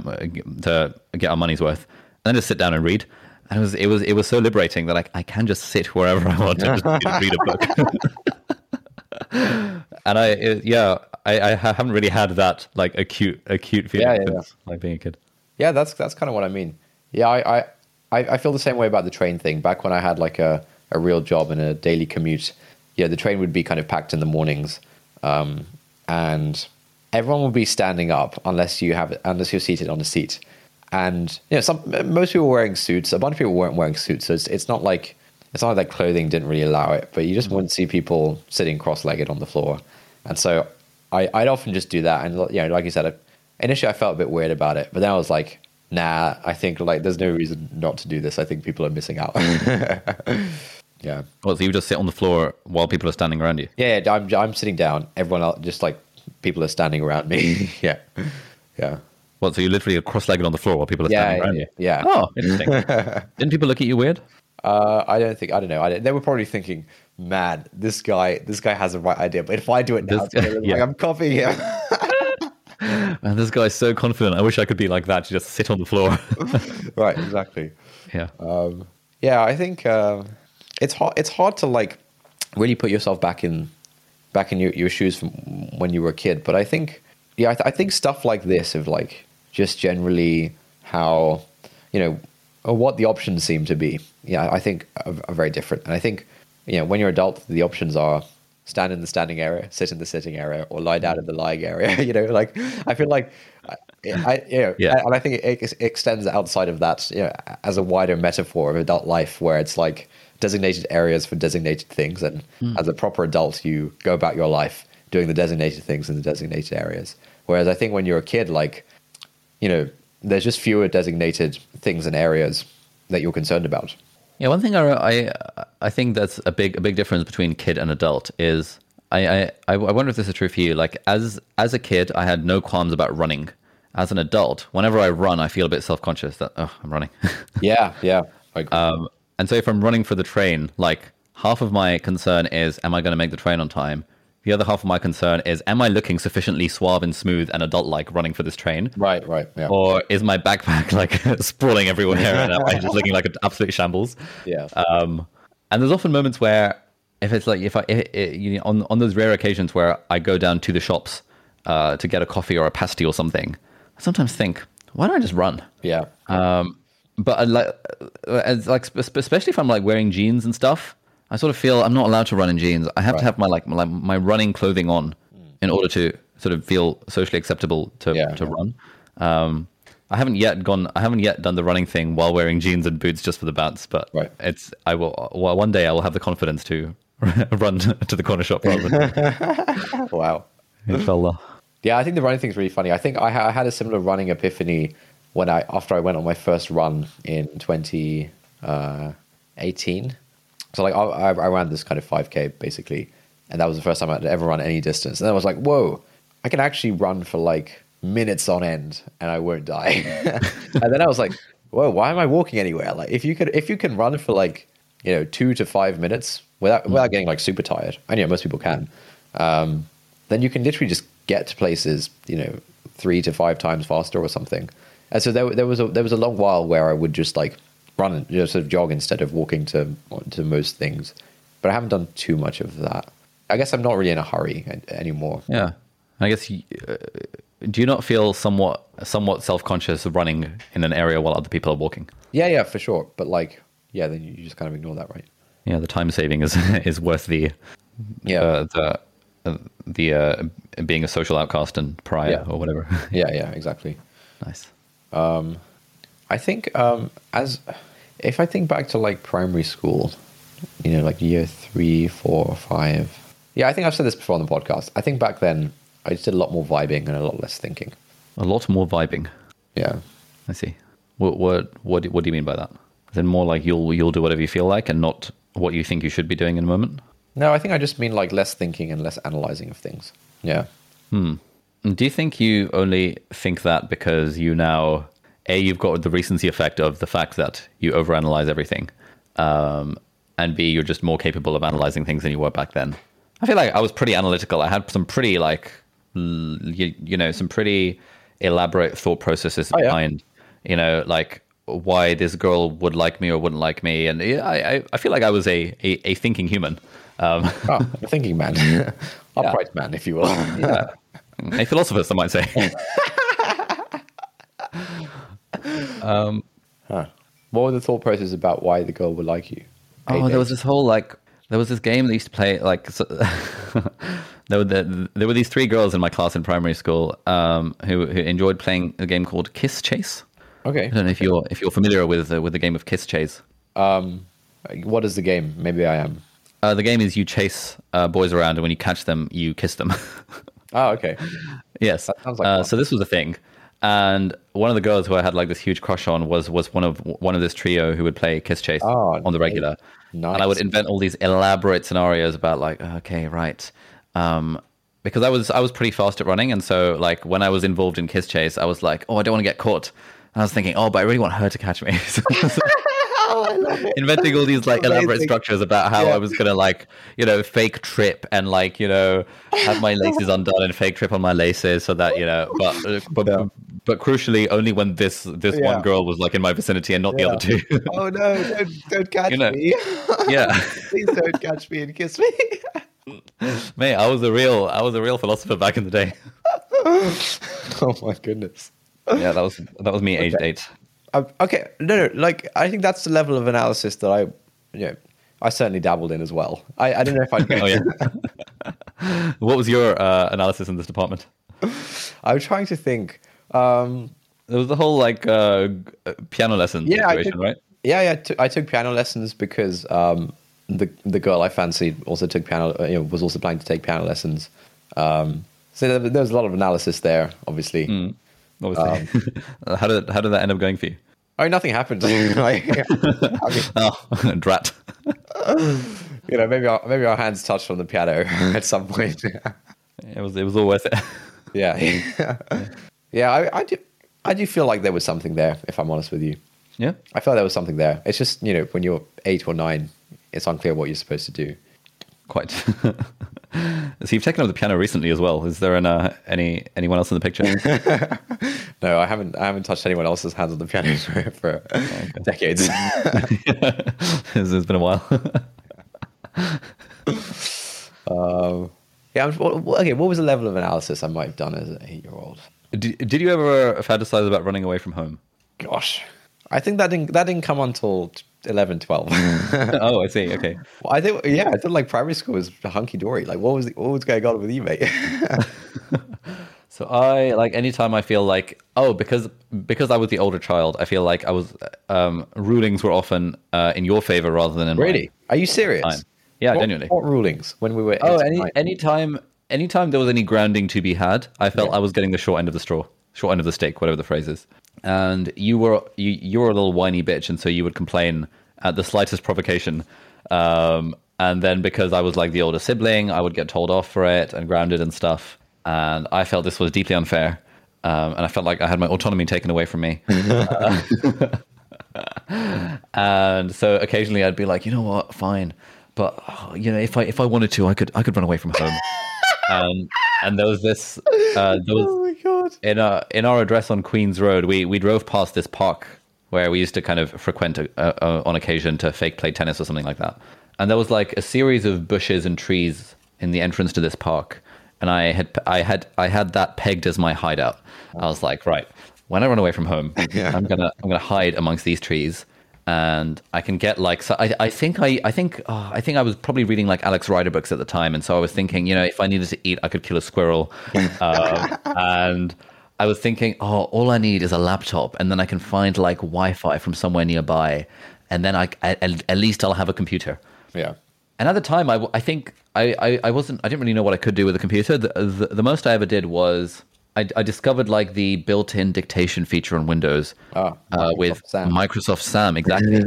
to get our money's worth, and then just sit down and read. And it was it was it was so liberating that I, I can just sit wherever I want and just, read a book. and I it- yeah I, I haven't really had that like acute acute feeling Yeah, yeah, yeah. like being a kid. Yeah, that's that's kind of what I mean. Yeah, I, I I I feel the same way about the train thing. Back when I had like a a real job and a daily commute, yeah, the train would be kind of packed in the mornings, um, and everyone will be standing up unless you have unless you're seated on a seat. And you know, some most people were wearing suits. A bunch of people weren't wearing suits, so it's it's not like it's not like that clothing didn't really allow it. But you just wouldn't see people sitting cross-legged on the floor. And so I I'd often just do that. And you know, like you said, I, initially I felt a bit weird about it, but then I was like, nah, I think like there's no reason not to do this. I think people are missing out. yeah. Well, so you just sit on the floor while people are standing around you. Yeah, I'm I'm sitting down. Everyone else, just like people are standing around me. yeah, yeah, Well, so you're literally cross-legged on the floor while people are Yeah, standing around yeah, you. yeah. Oh, interesting. Didn't people look at you weird? Uh, I don't think I don't know. I don't, they were probably thinking, "Man, this guy, this guy has the right idea." But if I do it now, This it's gonna guy- look yeah. like I'm copying him. and this guy's so confident. I wish I could be like that to just sit on the floor. right, exactly. yeah. Um, yeah, I think uh, it's hard. It's hard to like really put yourself back in back in your, your shoes from when you were a kid. But I think, yeah, I, th- I think stuff like this of like just generally how you know or what the options seem to be. Yeah, I think are, are very different. And I think you know when you're adult, the options are stand in the standing area, sit in the sitting area, or lie down in the lying area. you know, like I feel like I, I you know, Yeah. and I think it, it extends outside of that, you know, as a wider metaphor of adult life, where it's like designated areas for designated things, and as a proper adult, you go about your life doing the designated things in the designated areas. Whereas I think when you're a kid, like you know, there's just fewer designated things and areas that you're concerned about. Yeah, one thing I, I I think that's a big a big difference between kid and adult is I, I I wonder if this is true for you. Like as as a kid, I had no qualms about running. As an adult, whenever I run, I feel a bit self conscious that oh I'm running. Yeah, yeah. Um, and so if I'm running for the train, like half of my concern is am I going to make the train on time? The other half of my concern is am I looking sufficiently suave and smooth and adult like running for this train? right, right. Yeah. Or is my backpack like sprawling everywhere and I'm just looking like an absolute shambles? yeah. Um, and there's often moments where if it's like if I if, you know, on on those rare occasions where I go down to the shops uh, to get a coffee or a pasty or something, I sometimes think, why don't I just run? yeah. Um, but I like uh, as like sp- sp- especially if I'm like wearing jeans and stuff, I sort of feel I'm not allowed to run in jeans. I have Right. to have my like my, my running clothing on in order to sort of feel socially acceptable to Yeah, to yeah. run. Um, I haven't yet gone. I haven't yet done the running thing while wearing jeans and boots just for the bounce. But Right. it's I will. Well, one day I will have the confidence to run to the corner shop wow. inshallah. Yeah, I think the running thing is really funny. I think I, ha- I had a similar running epiphany when I after I went on my first run in 2018. so like I, I I ran this kind of 5k basically, and that was the first time I'd ever run any distance. And I was like, whoa, I can actually run for like minutes on end and I won't die. and then I was like, whoa, why am I walking anywhere? Like if you could if you can run for like you know two to five minutes without without getting like super tired, I know most people can. Um, then you can literally just get to places, you know, three to five times faster or something. And so there, there was a there was a long while where I would just like run and you know, sort of jog instead of walking to to most things. But I haven't done too much of that. I guess I'm not really in a hurry anymore. Yeah, I guess. you- Uh, do you not feel somewhat somewhat self conscious of running in an area while other people are walking? Yeah, yeah, for sure. But like, yeah, then you just kind of ignore that, right? Yeah, the time saving is is worth the Yeah, uh, the uh, the uh, being a social outcast and pariah Yeah. or whatever. yeah, yeah, exactly. nice. I think um, as if I think back to like primary school, you know, like year three, four, or five. Yeah, I think I've said this before on the podcast. I think back then I just did a lot more vibing and a lot less thinking. A lot more vibing. Yeah, I see. What what what do, what do you mean by that? Then more like you'll you'll do whatever you feel like and not what you think you should be doing in a moment? no, I think I just mean like less thinking and less analyzing of things. Yeah, Do you think you only think that because you now a you've got the recency effect of the fact that you overanalyze everything, um, and b you're just more capable of analyzing things than you were back then? I feel like I was pretty analytical. I had some pretty like you, you know some pretty elaborate thought processes Oh, yeah. behind you know like why this girl would like me or wouldn't like me, and I I, I feel like I was a a, a thinking human. Um, oh, a thinking man, upright man, if you will. yeah. A philosopher, some might say. Huh. What were the thought process about why the girl would like you? Oh, there was this whole like there was this game they used to play like so, there were the, there were these three girls in my class in primary school um, who who enjoyed playing a game called Kiss Chase. okay. I don't know if you're if you're familiar with uh, with the game of Kiss Chase. Um, what is the game? Maybe I am. Uh, the game is you chase uh, boys around, and when you catch them, you kiss them. Oh, okay. yes. Like uh, so this was a thing, and one of the girls who I had like this huge crush on was was one of one of this trio who would play Kiss Chase Oh, on the regular. Nice. And I would invent all these elaborate scenarios about like, okay, right. Um, because I was I was pretty fast at running, and so like when I was involved in Kiss Chase, I was like, oh, I don't want to get caught. And I was thinking, oh, but I really want her to catch me. So- inventing all these like elaborate structures about how Yeah. I was gonna like you know fake trip and like you know have my laces undone and fake trip on my laces so that you know but uh, but Yeah. but crucially only when this this Yeah. one girl was like in my vicinity and not the other two. oh no! Don't, don't catch You know. me! yeah, Please don't catch me and kiss me. mate, I was a real I was a real philosopher back in the day. oh my goodness. Yeah, that was that was me aged Okay. eight. Um, okay, no, no. Like, I think that's the level of analysis that I, you know, I certainly dabbled in as well. I, I don't know if I. Oh yeah, what was your uh, analysis in this department? I'm trying to think. Um, There was the whole like uh, uh, piano lesson yeah, I situation, took, right? yeah, yeah. T- I took piano lessons because um, the the girl I fancied also took piano. uh, You know, was also planning to take piano lessons. Um, so there, there was a lot of analysis there, obviously. Hmm. Obviously. Um, how did how did that end up going for you? Oh, nothing happened. like, I mean, Oh, drat. you know, maybe our, maybe our hands touched on the piano at some point. It was it was all worth it. yeah, yeah. I, I do I do feel like there was something there. If I'm honest with you, yeah. I felt there was something there. It's just you know when you're eight or nine, it's unclear what you're supposed to do. Quite. so you've taken up the piano recently as well. Is there an, uh, any anyone else in the picture? No, I haven't. I haven't touched anyone else's hands on the piano for, for decades. it's, it's been a while. um, yeah. Okay. What was the level of analysis I might have done as an eight-year-old? did, did you ever fantasize about running away from home? Gosh, I think that didn't that didn't come until 11, 12. oh, I see. Okay. Well, I think yeah, I thought like primary school was hunky dory. Like what was the, what was going on with you, mate? So I like anytime I feel like oh because because I was the older child, I feel like I was um, rulings were often uh, in your favor rather than in mine. really? Are you serious? Fine. Yeah, what, genuinely. What rulings when we were? Oh, any anytime anytime there was any grounding to be had, I felt I was getting the short end of the straw, short end of the stick, whatever the phrase is. And you were you you were a little whiny bitch, and so you would complain at the slightest provocation. Um, and then because I was like the older sibling, I would get told off for it and grounded and stuff. And I felt this was deeply unfair. Um, and I felt like I had my autonomy taken away from me. and so occasionally I'd be like, you know what, fine, but oh, you know, if I if I wanted to, I could I could run away from home. um, and there was this, uh, there was Oh my god! in our in our address on Queens Road, we we drove past this park where we used to kind of frequent uh, uh, on occasion to fake play tennis or something like that. And there was like a series of bushes and trees in the entrance to this park, and I had I had I had that pegged as my hideout. I was like, right, when I run away from home, I'm gonna I'm gonna hide amongst these trees. And I can get like so. I, I think I I think oh, I think I was probably reading like Alex Rider books at the time, and so I was thinking, you know, if I needed to eat, I could kill a squirrel. Um, and I was thinking, oh, all I need is a laptop, and then I can find like Wi-Fi from somewhere nearby, and then I at, at least I'll have a computer. Yeah. And at the time, I, I think I, I, I wasn't I didn't really know what I could do with a computer. The, the, the most I ever did was I, I discovered like the built-in dictation feature on Windows Ah, uh, with Microsoft Sam. Microsoft Sam exactly.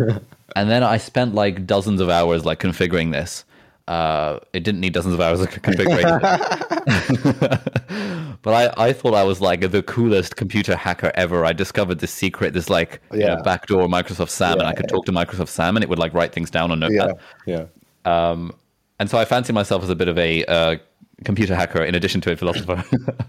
and then I spent like dozens of hours like configuring this. Uh, it didn't need dozens of hours of configuration. but I, I thought I was like the coolest computer hacker ever. I discovered this secret, this like you know, backdoor Microsoft Sam, and I could talk to Microsoft Sam, and it would like write things down on Yeah. Notepad. Yeah. Um, and so I fancy myself as a bit of a uh, computer hacker in addition to a philosopher.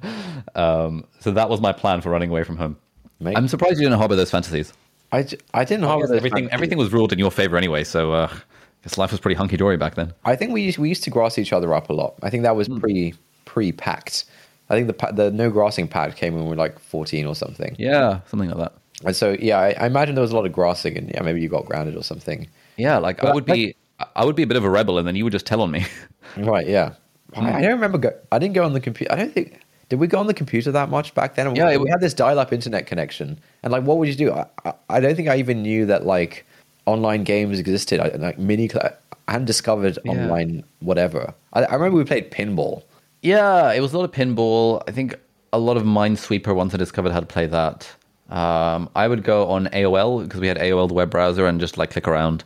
um, so that was my plan for running away from home. Mate. I'm surprised you didn't harbor those fantasies. I, I didn't I harbor everything fantasies. everything was ruled in your favor anyway, so uh, I guess life was pretty hunky dory back then. I think we used, we used to grass each other up a lot. I think that was Hmm. pre pre packed. I think the the no grassing pact came when we were like fourteen or something. Yeah, something like that. And so yeah, I, I imagine there was a lot of grassing, and yeah, maybe you got grounded or something. Yeah, like I But would be I would be a bit of a rebel, and then you would just tell on me. Right? Yeah. I, don't remember. Go- I didn't go on the computer. I don't think. Did we go on the computer that much back then? Yeah, we, we had this dial-up internet connection, and like, what would you do? I, I, I don't think I even knew that like online games existed. I, like mini, cl- I hadn't discovered Yeah. online whatever. I, I remember we played pinball. yeah, it was a lot of pinball. I think a lot of Minesweeper once I discovered how to play that. Um, I would go on AOL because we had AOL the web browser and just like click around,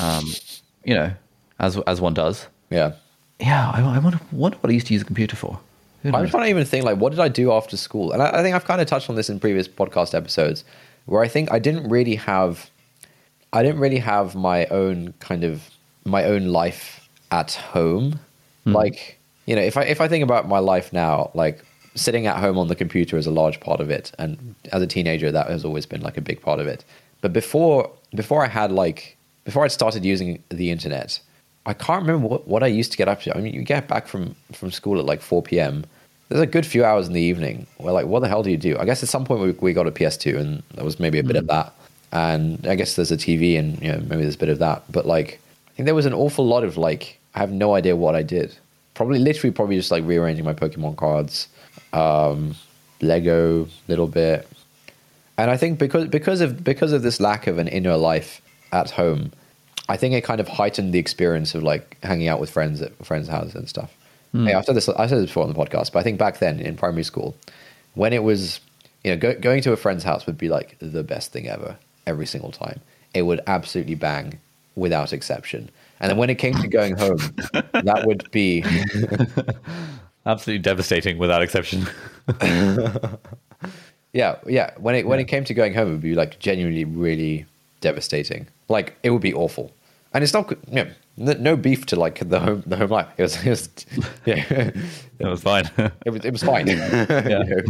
um, you know, as as one does. Yeah. Yeah, I, I wonder, wonder what I used to use a computer for. I'm trying to even think like, what did I do after school? And I, I think I've kind of touched on this in previous podcast episodes, where I think I didn't really have, I didn't really have my own kind of my own life at home. Hmm. Like, you know, if I if I think about my life now, like sitting at home on the computer is a large part of it, and as a teenager, that has always been like a big part of it. But before before I had like before I started using the internet, I can't remember what, what I used to get up to. I mean, you get back from, from school at like 4 p.m. There's a good few hours in the evening where, like, what the hell do you do? I guess at some point we, we got a PS2 and there was maybe a bit of that. And I guess there's a TV and, you know, maybe there's a bit of that. But, like, I think there was an awful lot of, like, I have no idea what I did. probably literally probably just like rearranging my Pokemon cards, um, Lego a little bit, and I think because because of because of this lack of an inner life at home, I think it kind of heightened the experience of like hanging out with friends at friends' houses and stuff. Hmm. Hey, I've said this I said this before on the podcast, but I think back then in primary school, when it was you know go, going to a friend's house would be like the best thing ever every single time. It would absolutely bang without exception. And then when it came to going home, that would be Absolutely devastating without exception. yeah, yeah. When it when it came to going home, it would be like genuinely really devastating. Like it would be awful. And it's not you know, no beef to like the home the home life. It was, it was yeah, it was fine. it was it was fine. You know?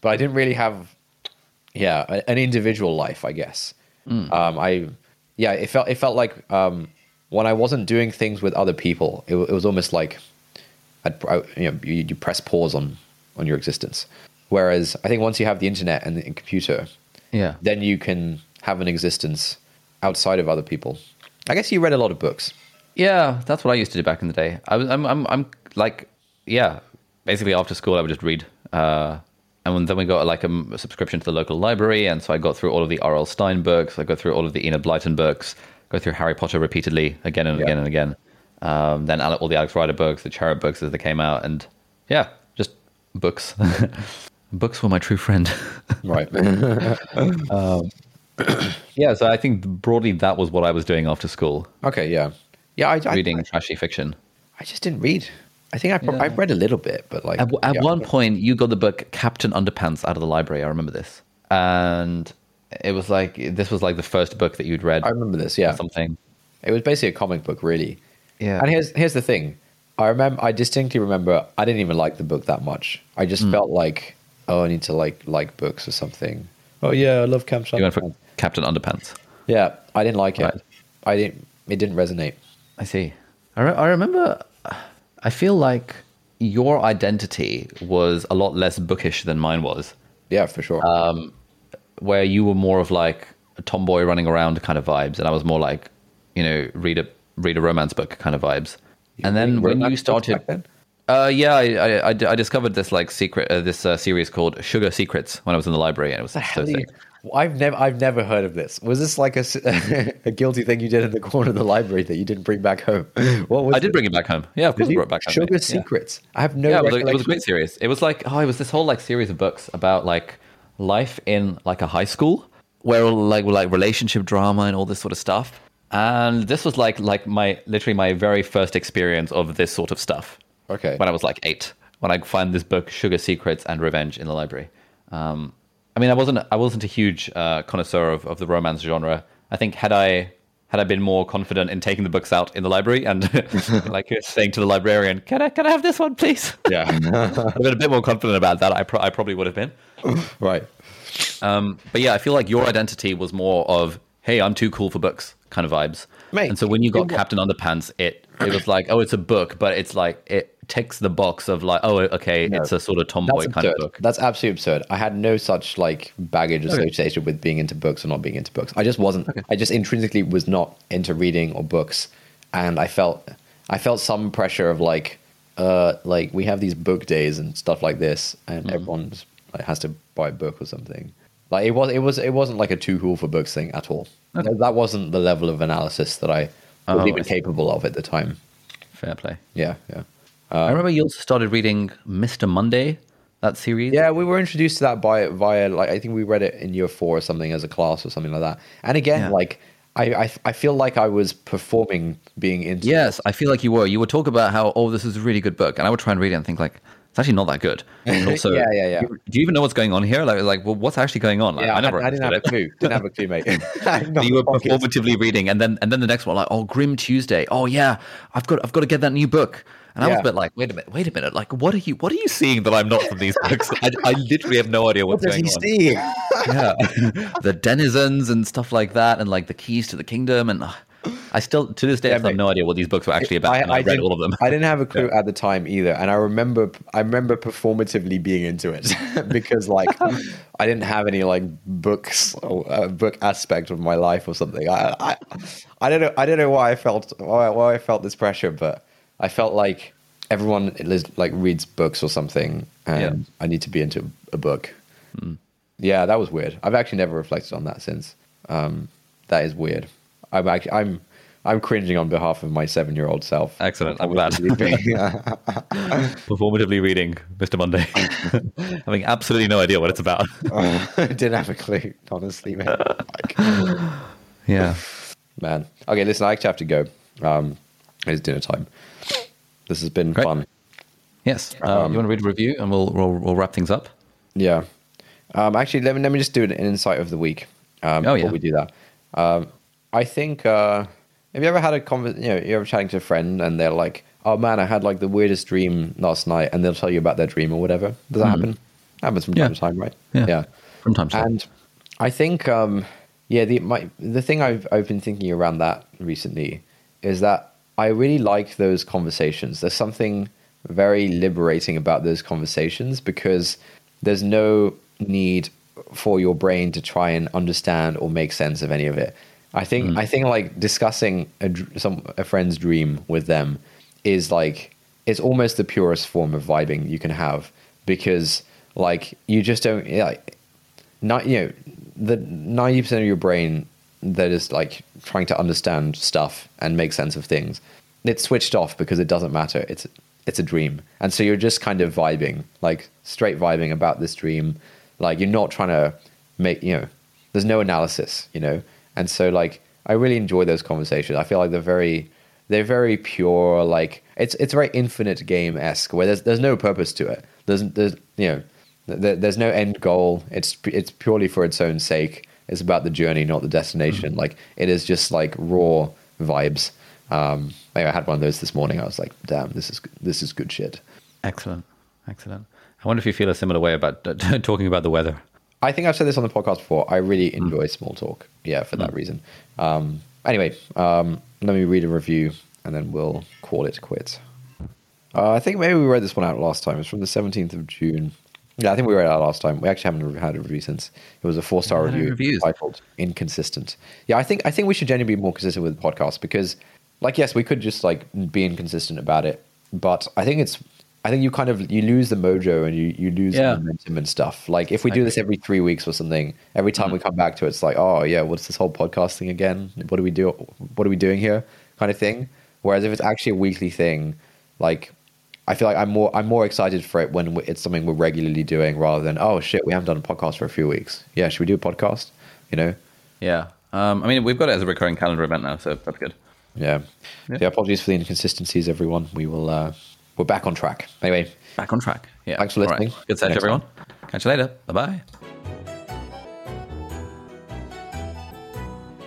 But I didn't really have yeah an individual life. I guess. Um, I yeah it felt it felt like um, when I wasn't doing things with other people, it, it was almost like I'd, I, you know you, you press pause on on your existence. Whereas I think once you have the internet and the computer, yeah. then you can have an existence outside of other people. I guess you read a lot of books. Yeah, that's what I used to do back in the day. I was, I'm, I'm, I'm like, yeah. Basically, after school, I would just read, uh, and then we got like a, m- a subscription to the local library, and so I got through all of the R.L. Stine books. I got through all of the Enid Blyton books. Go through Harry Potter repeatedly, again and Yeah. again and again. Um, then all the Alex Rider books, the Cherub books as they came out, and yeah, just books. books were my true friend. Right. yeah, so I think broadly that was what I was doing after school, okay. Yeah. Yeah. I, I, reading trashy fiction. I just didn't read. I think I, prob- Yeah. I read a little bit, but like At, at yeah. one point, you got the book Captain Underpants out of the library. I remember this, and it was like this was like the first book that you'd read. I remember this. Yeah. something. It was basically a comic book, really. Yeah. And here's here's the thing. I remember. I distinctly remember. I didn't even like the book that much. I just Hmm. felt like, oh, I need to like like books or something. Oh yeah, I love Camp for Captain Underpants. Yeah, I didn't like it. Right. I didn't. It didn't resonate. I see. I, re- I remember. I feel like your identity was a lot less bookish than mine was, Yeah, for sure. where you were more of like a tomboy running around kind of vibes, and I was more like, you know, read a read a romance book kind of vibes. and then when you started? I, yeah, I, I, I discovered this like secret, uh, this uh, series called Sugar Secrets when I was in the library, and it was so do you- sick. I've never, I've never heard of this. Was this like a, a guilty thing you did in the corner of the library that you didn't bring back home? What was I did it? bring it back home. Yeah, of course, I brought it back home. Sugar Yeah. Secrets. I have no. Yeah, it was, a, it was a great series. It was like oh, it was this whole like series of books about like life in like a high school, where like like relationship drama and all this sort of stuff. And this was like like my literally my very first experience of this sort of stuff. Okay. when I was like eight, when I find this book, Sugar Secrets and Revenge, in the library. Um, I mean, I wasn't I wasn't a huge uh, connoisseur of, of the romance genre. I think had I had I been more confident in taking the books out in the library and like saying to the librarian, "Can I can I have this one, please?" Yeah. I've been a bit more confident about that. I, pro- I probably would have been. right. Um, but yeah, I feel like your identity was more of, "Hey, I'm too cool for books," kind of vibes. Mate, and so when you got Captain Underpants, it it was like, oh, it's a book, but it's like it ticks the box of like, oh, okay, it's a sort of tomboy kind of book. That's absolutely absurd. I had no such like baggage associated with being into books or not being into books. I just wasn't. I just intrinsically was not into reading or books, and I felt I felt some pressure of like, uh, like we have these book days and stuff like this, and Mm-hmm. everyone's like has to buy a book or something. Like it was, it was, it wasn't like a too cool for books thing at all. That- That wasn't the level of analysis that I was Oh, even capable of at the time. Fair play. Yeah, yeah. Uh, I remember you also started reading Mr. Monday, that series. Yeah, we were introduced to that by via like I think we read it in year four or something as a class or something like that. And again, Yeah. like I, I I feel like I was performing being into Yes, I feel like you were. You would talk about how, oh, this is a really good book, and I would try and read it and think like, it's actually not that good. And also, Yeah, yeah, yeah. Do you, even know what's going on here? Like, like, well, what's actually going on? Like, Yeah, I, never I didn't have a clue. Didn't have a clue, mate. Not you were performatively reading, and then and then the next one, like, oh, Grim Tuesday. Oh yeah, I've got I've got to get that new book. And I was a bit like, wait a minute, wait a minute. Like, what are you what are you seeing that I'm not from these books? I, I literally have no idea What what's does going he on. see? Yeah, the denizens and stuff like that, and like the keys to the kingdom, and uh, I still to this day I have no idea what these books were actually about. and I, read all of them. I didn't have a clue at the time either, and I remember I remember performatively being into it because like I didn't have any like books or uh, book aspect of my life or something. I, I I don't know I don't know why I felt why, why I felt this pressure, but I felt like everyone like reads books or something, and Yeah. I need to be into a book. Yeah, that was weird. I've actually never reflected on that since. Um, that is weird. I'm actually, I'm I'm cringing on behalf of my seven year old self. Excellent. I'm glad. Performatively reading Mr. Monday, having absolutely no idea what it's about. I didn't have a clue, honestly, man. Like, Yeah. man. Okay, listen, I actually have to go. Um, it's dinner time. This has been Great. fun. Yes. Uh, you want to read a review and we'll, we'll, we'll wrap things up? Yeah. Um, actually, let me, let me just do an insight of the week um, Oh, before yeah. we do that. Um, I think, uh, have you ever had a conversation, you know, you're ever chatting to a friend and they're like, oh man, I had like the weirdest dream last night, and they'll tell you about their dream or whatever? Does that happen? Happens from. Yeah. time to time, right? Yeah. From time to time. And I think, um, yeah, the my the thing I've I've been thinking around that recently is that I really like those conversations. There's something very liberating about those conversations because there's no need for your brain to try and understand or make sense of any of it. I think hmm. I think like discussing a, some a friend's dream with them is like it's almost the purest form of vibing you can have because like you just don't like not you know the 90% of your brain that is like trying to understand stuff and make sense of things. It's switched off because it doesn't matter. It's it's a dream. And so you're just kind of vibing like straight vibing about this dream. Like you're not trying to make you know there's no analysis you know? And so like i really enjoy those conversations. I feel like they're very they're very pure like it's it's a very infinite game esque where there's there's no purpose to it. There's there's you know there, there's no end goal. It's it's purely for its own sake it's about the journey not the destination like it is just like raw vibes um anyway, i had one of those this morning i was like damn this is this is good shit Excellent. Excellent. I wonder if you feel a similar way about talking about the weather. I think I've said this on the podcast before. I really enjoy small talk. Yeah, for that reason. Um, anyway, um, let me read a review and then we'll call it quits. Uh, I think maybe we read this one out last time. It's from the 17th of June. Yeah, I think we read out last time. We actually haven't had a review since. It was a four star review reviews. titled "Inconsistent." Yeah, I think I think we should genuinely be more consistent with the podcast because, like, yes, we could just like be inconsistent about it, but I think it's I think you kind of you lose the mojo and you you lose Yeah. the momentum and stuff. Like if we do this every three weeks or something, every time we come back to it, it's like, oh yeah, what's this whole podcast thing again? What do we do? What are we doing here? Kind of thing. Whereas if it's actually a weekly thing, like I feel like I'm more I'm more excited for it when it's something we're regularly doing rather than oh shit we haven't done a podcast for a few weeks. Yeah, should we do a podcast? You know? Yeah. Um, I mean, we've got it as a recurring calendar event now, so that's good. Yeah. Yeah. apologies for the inconsistencies, everyone. We will. uh We're back on track. Anyway, Back on track. Yeah. Thanks for All right. listening. Good Next everyone. Catch you later. Bye bye.